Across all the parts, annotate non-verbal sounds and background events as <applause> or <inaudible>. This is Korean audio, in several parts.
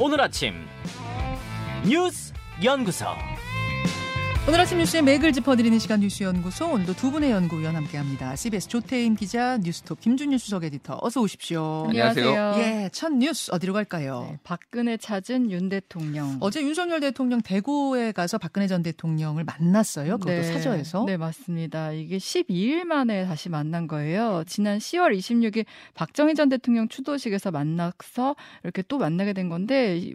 오늘 아침 뉴스 연구소. 오늘 아침 뉴스의 맥을 짚어드리는 시간 뉴스 연구소 오늘도 두 분의 연구위원 함께합니다. CBS 조태임 기자, 뉴스톱 김준일 수석 에디터 어서 오십시오. 안녕하세요. 예, 첫 뉴스 어디로 갈까요? 네, 박근혜 찾은 윤 대통령. 어제 윤석열 대통령 대구에 가서 박근혜 전 대통령을 만났어요. 그것도 네, 사저에서. 네, 맞습니다. 이게 12일 만에 다시 만난 거예요. 지난 10월 26일 박정희 전 대통령 추도식에서 만나서 이렇게 또 만나게 된 건데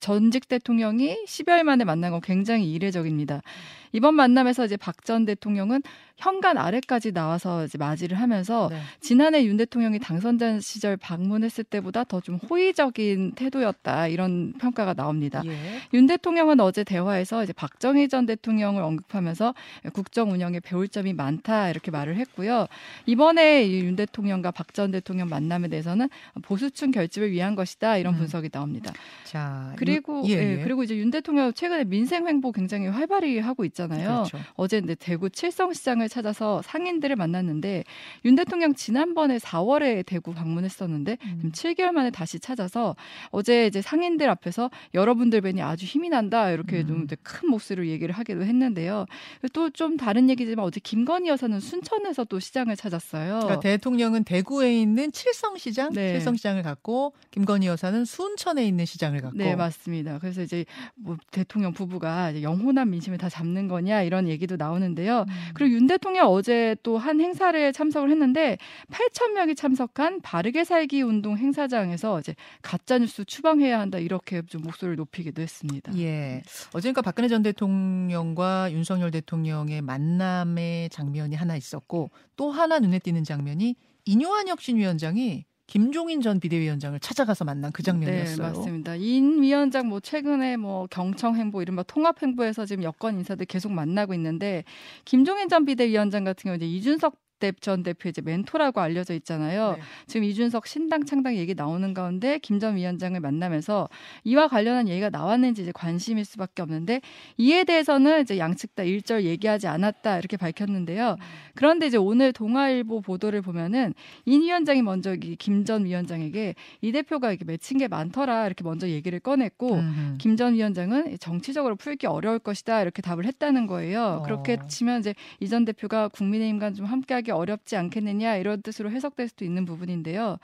전직 대통령이 10여일 만에 만난 건 굉장히 이례적입니다. 이번 만남에서 이제 박 전 대통령은 현관 아래까지 나와서 이제 맞이를 하면서 네. 지난해 윤 대통령이 당선자 시절 방문했을 때보다 더 좀 호의적인 태도였다 이런 평가가 나옵니다. 예. 윤 대통령은 어제 대화에서 이제 박정희 전 대통령을 언급하면서 국정 운영에 배울 점이 많다 이렇게 말을 했고요. 이번에 이윤 대통령과 박 전 대통령 만남에 대해서는 보수층 결집을 위한 것이다 이런 음. 분석이 나옵니다. 자, 그리고 예, 예, 예. 그리고 이제 윤 대통령 최근에 민생 횡보 굉장히 활발히 하고 있잖아요. 그렇죠. 어제 이제 대구 칠성시장을 찾아서 상인들을 만났는데 윤 대통령 지난번에 4월에 대구 방문했었는데 음. 지금 7개월 만에 다시 찾아서 어제 이제 상인들 앞에서 여러분들 뵈니 아주 힘이 난다 이렇게 음. 좀 이제 큰 목소리로 얘기를 하기도 했는데요. 또 좀 다른 얘기지만 어제 김건희 여사는 순천에서 또 시장을 찾았어요. 그러니까 대통령은 대구에 있는 칠성시장, 네. 칠성시장을 갔고 김건희 여사는 순천에 있는 시장을 갔고. 네, 맞습니다. 그래서 이제 뭐 대통령 부부가 영혼한 민심을 다 잡는 거냐 이런 얘기도 나오는데요. 음. 그리고 윤 대통령 어제 또 한 행사를 참석을 했는데 8천 명이 참석한 바르게 살기 운동 행사장에서 이제 가짜 뉴스 추방해야 한다 이렇게 좀 목소리를 높이기도 했습니다. 예. 어제 그러니까 박근혜 전 대통령과 윤석열 대통령의 만남의 장면이 하나 있었고 또 하나 눈에 띄는 장면이 인요한 혁신위원장이 김종인 전 비대위원장을 찾아가서 만난 그 장면이었어요. 네, 맞습니다. 인 위원장 뭐 최근에 뭐 경청 행보 이른바 통합 행보에서 지금 여권 인사들 계속 만나고 있는데 김종인 전 비대위원장 같은 경우 이제 이준석 대- 전 대표 이제 멘토라고 알려져 있잖아요. 네. 지금 이준석 신당 창당 얘기 나오는 가운데 김 전 위원장을 만나면서 이와 관련한 얘기가 나왔는지 이제 관심일 수밖에 없는데 이에 대해서는 이제 양측 다 일절 얘기하지 않았다 이렇게 밝혔는데요. 그런데 이제 오늘 동아일보 보도를 보면은 인 위원장이 먼저 김 전 위원장에게 이 대표가 이렇게 맺힌 게 많더라 이렇게 먼저 얘기를 꺼냈고 음흠. 김전 위원장은 정치적으로 풀기 어려울 것이다 이렇게 답을 했다는 거예요. 어. 그렇게 치면 이제 이 전 대표가 국민의힘과 좀 함께하기 어렵지 않겠느냐 이런 뜻으로 해석될 수도 있는 부분인데요.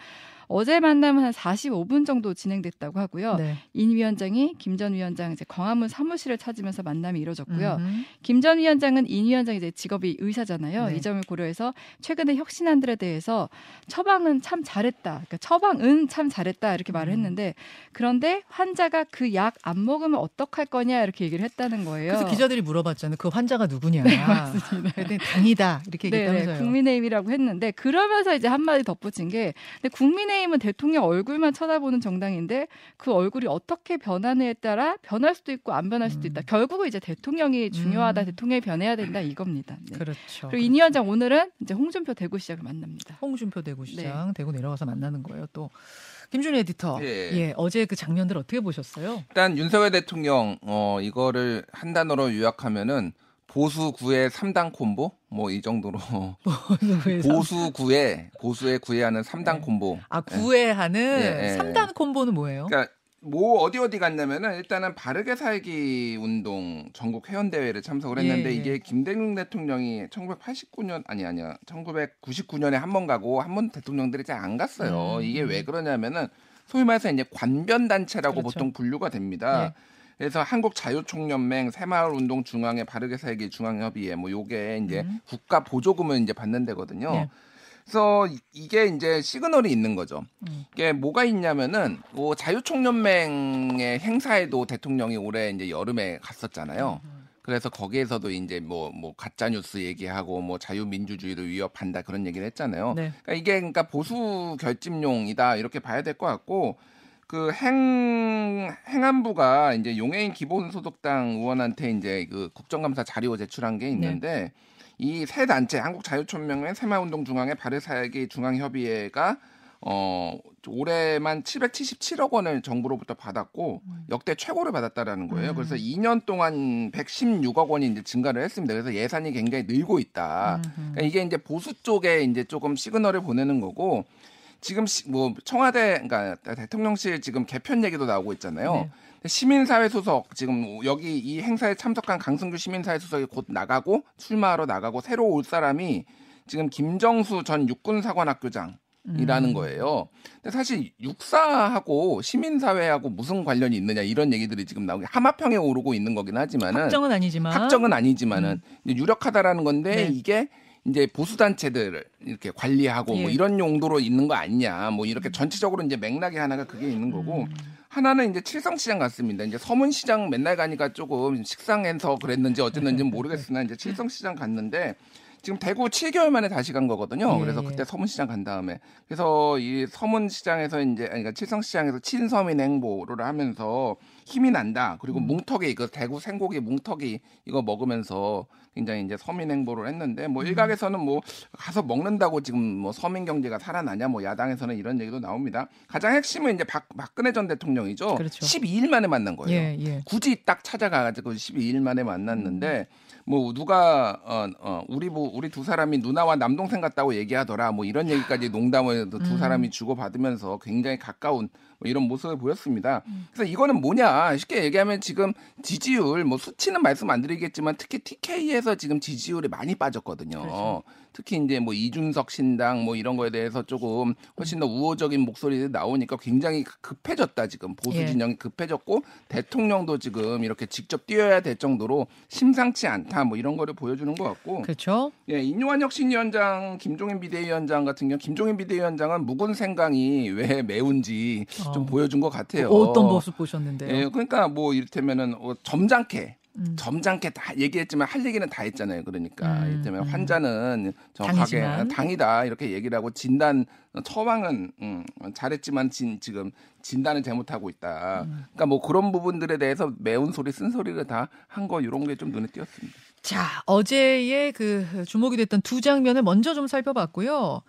어제 만남은 한 45분 정도 진행됐다고 하고요. 네. 인 위원장이 김 전 위원장 이제 광화문 사무실을 찾으면서 만남이 이뤄졌고요. 음흠. 김전 위원장은 인 위원장이 이제 직업이 의사잖아요. 네. 이 점을 고려해서 최근에 혁신안들에 대해서 처방은 참 잘했다. 그러니까 처방은 참 잘했다 이렇게 말을 음. 했는데 그런데 환자가 그 약 안 먹으면 어떡할 거냐 이렇게 얘기를 했다는 거예요. 그래서 기자들이 물어봤잖아요. 그 환자가 누구냐. 네, 맞습니다. 그랬더니 당이다. 이렇게 네, 얘기했다면서요. 네, 국민의힘이라고 했는데 그러면서 이제 한마디 덧붙인 게 근데 국민의 힘은 대통령 얼굴만 쳐다보는 정당인데 그 얼굴이 어떻게 변하느냐에 따라 변할 수도 있고 안 변할 수도 있다. 결국은 이제 대통령이 중요하다. 음. 대통령이 변해야 된다 이겁니다. 네. 그렇죠. 그리고 인 위원장 오늘은 이제 홍준표 대구시장을 만납니다. 홍준표 대구시장 네. 대구 내려가서 만나는 거예요. 또 김준 에디터. 예. 예, 어제 그 장면들 어떻게 보셨어요? 일단 윤석열 대통령 어 이거를 한 단어로 요약하면은 보수 구의 3당 콤보 뭐 이 정도로 <laughs> 보수 구의 보수에 구애하는 3당 네. 콤보. 아 구애하는 예, 예. 삼 3단 콤보는 뭐예요? 그러니까 뭐 어디 어디 갔냐면은 일단은 바르게 살기 운동 전국 회원 대회를 참석을 했는데 예, 예. 이게 김대중 대통령이 1989년 아니 아니야 1999년에 한 번 가고 한 번 대통령들이 잘 안 갔어요. 음, 이게 음. 왜 그러냐면은 소위 말해서 이제 관변 단체라고 그렇죠. 보통 분류가 됩니다. 네. 그래서 한국 자유총연맹 새마을운동 중앙회 바르게 살기 중앙협의회 뭐 요게 이제 음. 국가 보조금을 이제 받는 데거든요. 네. 그래서 이- 이게 이제 시그널이 있는 거죠. 음. 이게 뭐가 있냐면은 뭐 자유총연맹의 행사에도 대통령이 올해 이제 여름에 갔었잖아요. 음. 그래서 거기에서도 이제 뭐뭐 가짜 뉴스 얘기하고 뭐 자유민주주의를 위협한다 그런 얘기를 했잖아요. 네. 그러니까 이게 그러니까 보수 결집용이다 이렇게 봐야 될 것 같고 그 행 행안부가 이제 용해인 기본소득당 의원한테 이제 그 국정감사 자료 제출한 게 있는데 이세 단체 한국 자유총연맹 새마을운동 중앙회 바르살기 중앙협의회가 어 올해만 777억 원을 정부로부터 받았고 역대 최고를 받았다라는 거예요. 음. 그래서 2년 동안 116억 원이 이제 증가를 했습니다. 그래서 예산이 굉장히 늘고 있다. 음흠. 그러니까 이게 이제 보수 쪽에 이제 조금 시그널을 보내는 거고 지금 시, 뭐 청와대 그러니까 대통령실 지금 개편 얘기도 나오고 있잖아요. 네. 시민사회 소속 지금 여기 이 행사에 참석한 강승규 시민사회 소속이 곧 나가고 출마하러 나가고 새로 올 사람이 지금 김정수 전 육군사관학교장 이라는 음. 거예요. 근데 사실 육사하고 시민사회하고 무슨 관련이 있느냐 이런 얘기들이 지금 나오게 하마평에 오르고 있는 거긴 하지만은 확정은 아니지만 확정은 아니지만은 이제 유력하다라는 건데 네. 이게 이제 보수 단체들을 이렇게 관리하고 뭐 예. 이런 용도로 있는 거 아니냐 뭐 이렇게 전체적으로 이제 맥락이 하나가 그게 있는 거고 음. 하나는 이제 칠성시장 갔습니다. 이제 서문시장 맨날 가니까 조금 식상해서 그랬는지 어쨌는지는 모르겠으나 이제 칠성시장 갔는데 지금 대구 7개월 만에 다시 간 거거든요. 예, 그래서 예. 그때 서문시장 간 다음에 그래서 이 서문시장에서 이제 아니, 그러니까 칠성시장에서 친서민 행보를 하면서 힘이 난다. 그리고 음. 뭉터기 그 대구 생고기 뭉터기 이거 먹으면서 굉장히 이제 서민 행보를 했는데 음. 뭐 일각에서는 뭐 가서 먹는다고 지금 뭐 서민 경제가 살아나냐 뭐 야당에서는 이런 얘기도 나옵니다. 가장 핵심은 이제 박, 박근혜 전 대통령이죠. 그렇죠. 12일 만에 만난 거예요. 예, 예. 굳이 딱 찾아가가지고 12일 만에 만났는데 뭐 누가 어, 어 우리 부 우리 두 사람이 누나와 남동생 같다고 얘기하더라 뭐 이런 얘기까지 농담을 두 음. 사람이 주고 받으면서 굉장히 가까운 뭐 이런 모습을 보였습니다. 그래서 이거는 뭐냐 쉽게 얘기하면 지금 지지율 뭐 수치는 말씀 안 드리겠지만 특히 TK에서 지금 지지율이 많이 빠졌거든요. 그렇죠. 특히 이제 뭐 이준석 신당 뭐 이런 거에 대해서 조금 훨씬 더 우호적인 목소리들이 나오니까 굉장히 급해졌다 지금 보수 예. 진영이 급해졌고 대통령도 지금 이렇게 직접 뛰어야 될 정도로 심상치 않다 뭐 이런 거를 보여주는 것 같고 그렇죠. 예 인요한 혁신위원장 김종인 비대위원장 같은 경우 김종인 비대위원장은 묵은 생강이 왜 매운지 좀 어. 보여준 것 같아요. 어떤 모습 보셨는데요? 예, 그러니까 뭐 이를테면은 어, 점잖게 음. 점잖게 다 얘기했지만 할 얘기는 다 했잖아요. 그러니까 음, 이를테면 음. 환자는 정확하게 당이지만. 당이다 이렇게 얘기를 하고 진단 처방은 음, 잘했지만 진, 지금 진단을 잘못하고 있다. 음. 그러니까 뭐 그런 부분들에 대해서 매운 소리 쓴 소리를 다 한 거 이런 게 좀 눈에 띄었습니다. 자, 어제의 그 주목이 됐던 두 장면을 먼저 좀 살펴봤고요.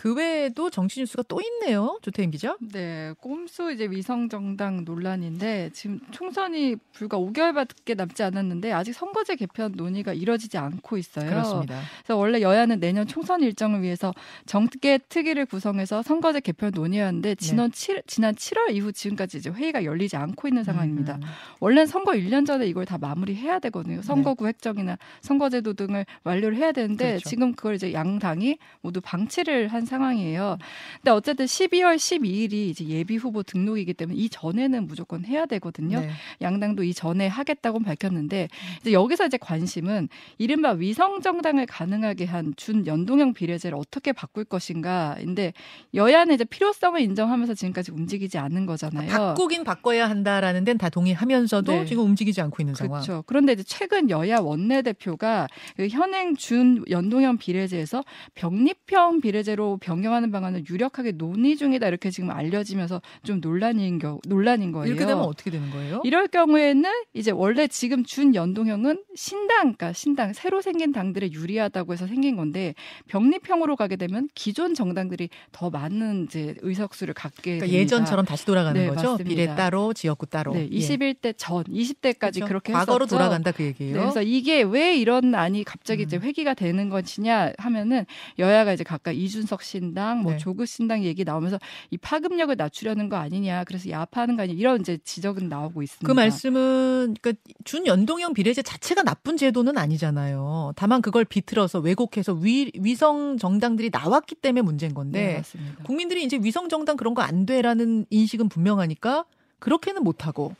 그 외에도 정치 뉴스가 또 있네요. 조태임 기자. 네, 꼼수 이제 위성 정당 논란인데 지금 총선이 불과 5개월밖에 남지 않았는데 아직 선거제 개편 논의가 이뤄지지 않고 있어요. 그렇습니다. 그래서 원래 여야는 내년 총선 일정을 위해서 정계 특위를 구성해서 선거제 개편 논의였는데 지난 7 지난 7월 이후 지금까지 이제 회의가 열리지 않고 있는 상황입니다. 음. 원래는 선거 1년 전에 이걸 다 마무리해야 되거든요. 선거구 획정이나 선거제도 등을 완료를 해야 되는데 네. 그렇죠. 지금 그걸 이제 양 당이 모두 방치를 한 상황이에요. 근데 어쨌든 12월 12일이 이제 예비 후보 등록이기 때문에 이 전에는 무조건 해야 되거든요. 네. 양당도 이 전에 하겠다고 밝혔는데 이제 여기서 이제 관심은 이른바 위성 정당을 가능하게 한 준 연동형 비례제를 어떻게 바꿀 것인가인데 여야는 이제 필요성을 인정하면서 지금까지 움직이지 않는 거잖아요. 바꾸긴 바꿔야 한다라는 데는 다 동의하면서도 네. 지금 움직이지 않고 있는 상황. 그렇죠. 그런데 이제 최근 여야 원내대표가 그 현행 준 연동형 비례제에서 병립형 비례제로 변경하는 방안을 유력하게 논의 중이다 이렇게 지금 알려지면서 좀 논란인 겨, 논란인 거예요. 이렇게 되면 어떻게 되는 거예요? 이럴 경우에는 이제 원래 지금 준 연동형은 신당, 그러니까 신당 새로 생긴 당들에 유리하다고 해서 생긴 건데 병립형으로 가게 되면 기존 정당들이 더 많은 이제 의석수를 갖게 그러니까. 예전처럼 다시 돌아가는 네, 거죠. 맞습니다. 비례 따로, 지역구 따로. 네, 예. 21대 전, 20대까지 그렇죠. 그렇게 과거로 했었죠. 돌아간다 그 얘기예요. 네, 그래서 이게 왜 이런 안이 갑자기 이제 음. 회기가 되는 것이냐 하면은 여야가 이제 각각 이준석 신당, 뭐 네. 조국 신당 얘기 나오면서 이 파급력을 낮추려는 거 아니냐, 그래서 야파하는 거 아니냐 이런 이제 지적은 나오고 있습니다. 그 말씀은 그러니까 준 연동형 비례제 자체가 나쁜 제도는 아니잖아요. 다만 그걸 비틀어서 왜곡해서 위, 위성 정당들이 나왔기 때문에 문제인 건데 네. 국민들이 이제 위성 정당 그런 거 안 돼라는 인식은 분명하니까 그렇게는 못 하고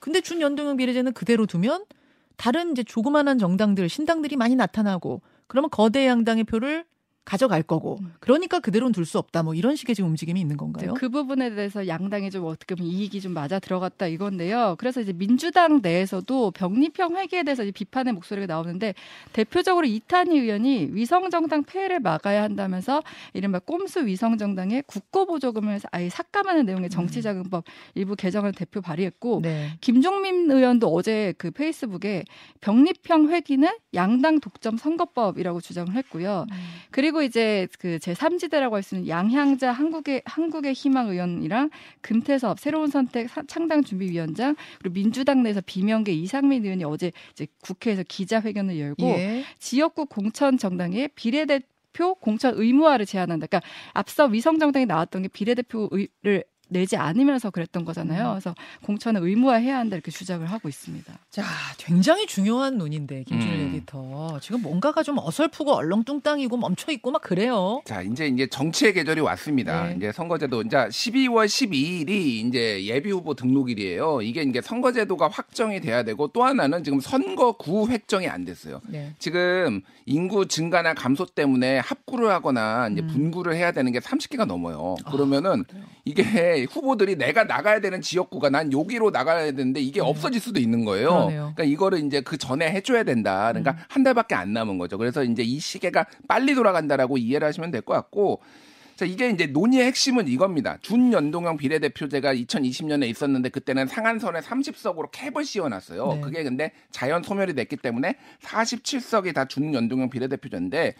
근데 준 연동형 비례제는 그대로 두면 다른 이제 조그만한 정당들 신당들이 많이 나타나고 그러면 거대 양당의 표를 가져갈 거고 음. 그러니까 그대로는 둘 수 없다 뭐 이런 식의 지금 움직임이 있는 건가요? 그 부분에 대해서 양당이 좀 어떻게 보면 이익이 좀 맞아 들어갔다 이건데요. 그래서 이제 민주당 내에서도 병립형 회계에 대해서 비판의 목소리가 나오는데 대표적으로 이탄희 의원이 위성 정당 폐해를 막아야 한다면서 이른바 꼼수 위성 정당의 국고 보조금을 아예 삭감하는 내용의 정치자금법 일부 개정을 대표 발의했고 네. 김종민 의원도 어제 그 페이스북에 병립형 회기는 양당 독점 선거법이라고 주장을 했고요. 그리고 이제 그 제3지대라고 할 수 있는 양향자 한국의 한국의 희망 의원이랑 금태섭 새로운 선택 사- 창당 준비 위원장 그리고 민주당 내에서 비명계 이상민 의원이 어제 이제 국회에서 기자회견을 열고 예. 지역구 공천 정당의 비례대 비례대표 공천 의무화를 제안한다. 그러니까 앞서 위성 정당이 나왔던 게 비례대표를 내지 않으면서 그랬던 거잖아요. 음. 그래서 공천을 의무화해야 한다 이렇게 주장을 하고 있습니다. 자, 굉장히 중요한 논인데 김준일 음. 에디터 지금 뭔가가 좀 어설프고 얼렁뚱땅이고 멈춰 있고 막 그래요. 자, 이제 이제 정치의 계절이 왔습니다. 네. 이제 선거제도 이제 12월 12일이 이제 예비 후보 등록일이에요. 이게 이제 선거제도가 확정이 돼야 되고 또 하나는 지금 선거구 획정이 안 됐어요. 네. 지금 인구 증가나 감소 때문에 합구를 하거나 이제 음. 분구를 해야 되는 게 30개가 넘어요. 아, 그러면은 그래 후보들이 내가 나가야 되는 지역구가 난 여기로 나가야 되는데 이게 네. 없어질 수도 있는 거예요. 그러네요. 그러니까 이거를 이제 그 전에 해줘야 된다. 그러니까 음. 한 달밖에 안 남은 거죠. 그래서 이제 이 시계가 빨리 돌아간다라고 이해를 하시면 될 것 같고. 자, 이게 이제 논의의 핵심은 이겁니다. 준연동형 비례대표제가 2020년에 있었는데 그때는 상한선에 30석으로 캡을 씌워놨어요. 네. 그게 근데 자연 소멸이 됐기 때문에 47석이 다 준연동형 비례대표제인데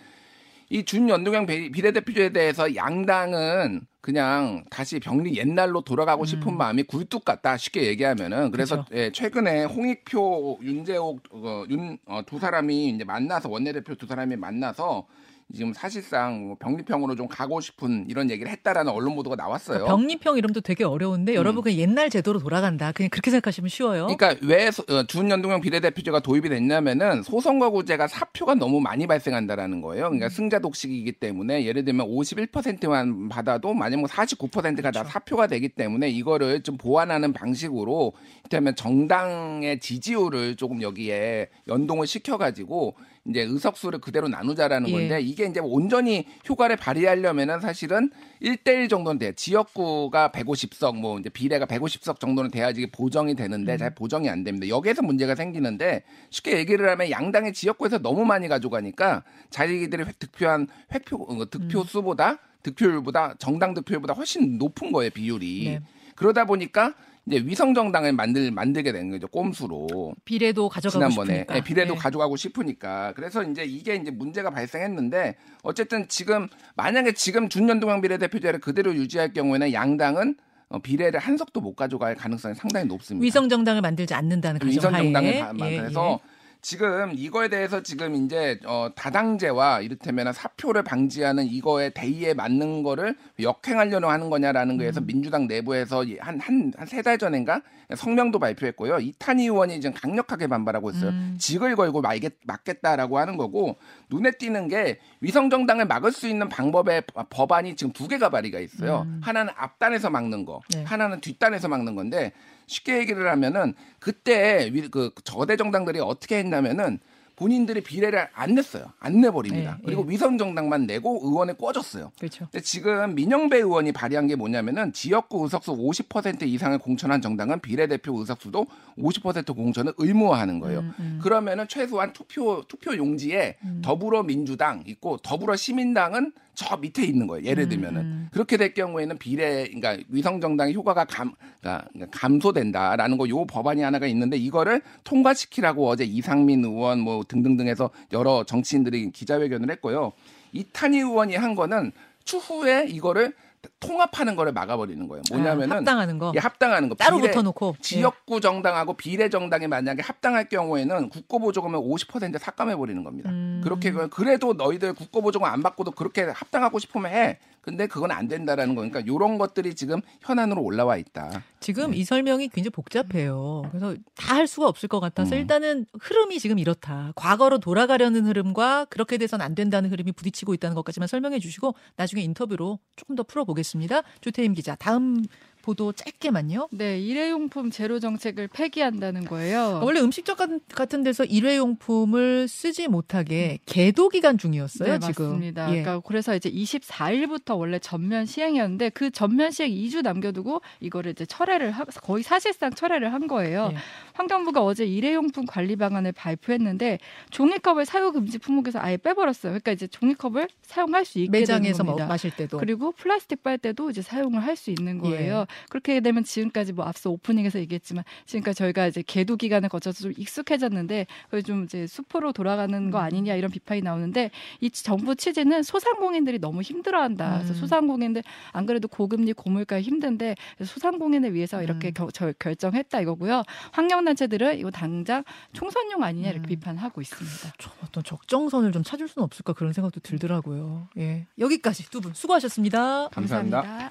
이 준연동형 비- 비례대표제에 대해서 양당은 그냥 다시 병리 옛날로 돌아가고 싶은 음. 마음이 굴뚝 같다 쉽게 얘기하면은 그래서 그렇죠. 예, 최근에 홍익표 윤재옥 어, 윤두 사람이 이제 만나서 원내대표 두 사람이 만나서 지금 사실상 뭐 병리평으로 좀 가고 싶은 이런 얘기를 했다라는 언론 보도가 나왔어요. 그러니까 병리평 이름도 되게 어려운데 음. 여러분 그냥 옛날 제도로 돌아간다. 그냥 그렇게 생각하시면 쉬워요. 그러니까 왜 소- 어, 준연동형 비례대표제가 도입이 됐냐면은 소선거구제가 사표가 너무 많이 발생한다라는 거예요. 그러니까 승자 독식이기 때문에 예를 들면 51%만 받아도 만약 뭐 49%가 다 그렇죠. 사표가 되기 때문에 이거를 좀 보완하는 방식으로 이를테면 정당의 지지율을 조금 여기에 연동을 시켜가지고 이제 의석수를 그대로 나누자라는 예. 건데 이게 이제 온전히 효과를 발휘하려면은 사실은 1대1 정도는 돼요. 지역구가 150석 뭐 이제 비례가 150석 정도는 돼야지 보정이 되는데 음. 잘 보정이 안 됩니다. 여기에서 문제가 생기는데 쉽게 얘기를 하면 양당의 지역구에서 너무 많이 가져가니까 자기들이 획- 득표한 획표 어, 득표 음. 수보다 득표율보다 정당 득표율보다 훨씬 높은 거예요 비율이. 네. 그러다 보니까 이제 위성 정당을 만들 만들게 된 거죠 꼼수로. 비례도 가져가고 지난번에 싶으니까. 예, 비례도 예. 가져가고 싶으니까 그래서 이제 이게 이제 문제가 발생했는데 어쨌든 지금 만약에 지금 준연동형 비례대표제를 그대로 유지할 경우에는 양당은 어, 비례를 한 석도 못 가져갈 가능성이 상당히 높습니다. 위성 정당을 만들지 않는다는 위성 가정하에 정당을 다- 예, 그래서 지금 이거에 대해서 지금 이제 어, 다당제와 이를테면 사표를 방지하는 이거에 대의에 맞는 거를 역행하려고 하는 거냐라는 거에서 음. 민주당 내부에서 한 한 한 세 달 전인가 성명도 발표했고요. 이탄희 의원이 지금 강력하게 반발하고 있어요. 음. 직을 걸고 말겠, 막겠다라고 하는 거고 눈에 띄는 게 위성 정당을 막을 수 있는 방법의 법- 법안이 지금 두 개가 발의가 있어요. 음. 하나는 앞단에서 막는 거, 네. 하나는 뒷단에서 막는 건데 쉽게 얘기를 하면은 그때 위- 그 저대 정당들이 어떻게 했냐면은 본인들이 비례를 안 냈어요. 안 내버립니다. 네, 그리고 네. 위성 정당만 내고 의원에 꿔줬어요. 그렇죠. 근데 지금 민영배 의원이 발의한 게 뭐냐면은 지역구 의석수 50% 이상을 공천한 정당은 비례대표 의석수도 50% 공천을 의무화하는 거예요. 음, 음. 그러면은 최소한 투표 투표 용지에 음. 더불어민주당 있고 더불어 시민당은 저 밑에 있는 거예요. 예를 음, 들면은 음. 그렇게 될 경우에는 비례 그러니까 위성 정당의 효과가 감 그러니까 감소된다라는 거 요 법안이 하나가 있는데 이거를 통과시키라고 어제 이상민 의원 뭐 등등등해서 여러 정치인들이 기자회견을 했고요. 이탄희 의원이 한 거는 추후에 이거를 통합하는 거를 막아버리는 거예요. 뭐냐면은 아, 합당하는 거 예, 합당하는 거 따로 비례- 붙어놓고 예. 지역구 정당하고 비례 정당이 만약에 합당할 경우에는 국고보조금을 50% 삭감해 버리는 겁니다. 음. 그렇게 그- 그래도 너희들 국고보조금 안 받고도 그렇게 합당하고 싶으면 해. 근데 그건 안 된다라는 거니까 이런 것들이 지금 현안으로 올라와 있다. 지금 네. 이 설명이 굉장히 복잡해요. 그래서 다 할 수가 없을 것 같아서 음. 일단은 흐름이 지금 이렇다. 과거로 돌아가려는 흐름과 그렇게 돼선 안 된다는 흐름이 부딪히고 있다는 것까지만 설명해 주시고 나중에 인터뷰로 조금 더 풀어보겠습니다. 조태임 기자 다음 보도 짧게만요. 네, 일회용품 제로 정책을 폐기한다는 거예요. 원래 음식점 같은- 데서 일회용품을 쓰지 못하게 계도 기간 중이었어요. 네, 지금. 맞습니다. 예. 그러니까 그래서 이제 24일부터 원래 전면 시행이었는데 그 전면 시행 2주 남겨두고 이거를 이제 철회를 하, 거의 사실상 철회를 한 거예요. 예. 환경부가 어제 일회용품 관리 방안을 발표했는데 종이컵을 사용 금지 품목에서 아예 빼버렸어요. 그러니까 이제 종이컵을 사용할 수 있게 매장에서 되는 뭐 겁니다. 마실 때도 그리고 플라스틱 빨대도 이제 사용을 할 수 있는 거예요. 그렇게 되면 지금까지 뭐 앞서 오프닝에서 얘기했지만 지금까지 저희가 이제 계도 기간을 거쳐서 좀 익숙해졌는데 그게 좀 이제 숲으로 돌아가는 거 아니냐 이런 비판이 나오는데 이 정부 취지는 소상공인들이 너무 힘들어한다. 그래서 음. 소상공인들 안 그래도 고금리 고물가 힘든데 소상공인을 위해서 이렇게 음. 겨- 저- 결정했다 이거고요. 환경단체들은 이거 당장 총선용 아니냐 이렇게 음. 비판하고 있습니다. 좀 어떤 적정선을 좀 찾을 수는 없을까 그런 생각도 들더라고요. 예. 여기까지 두 분 수고하셨습니다. 감사합니다.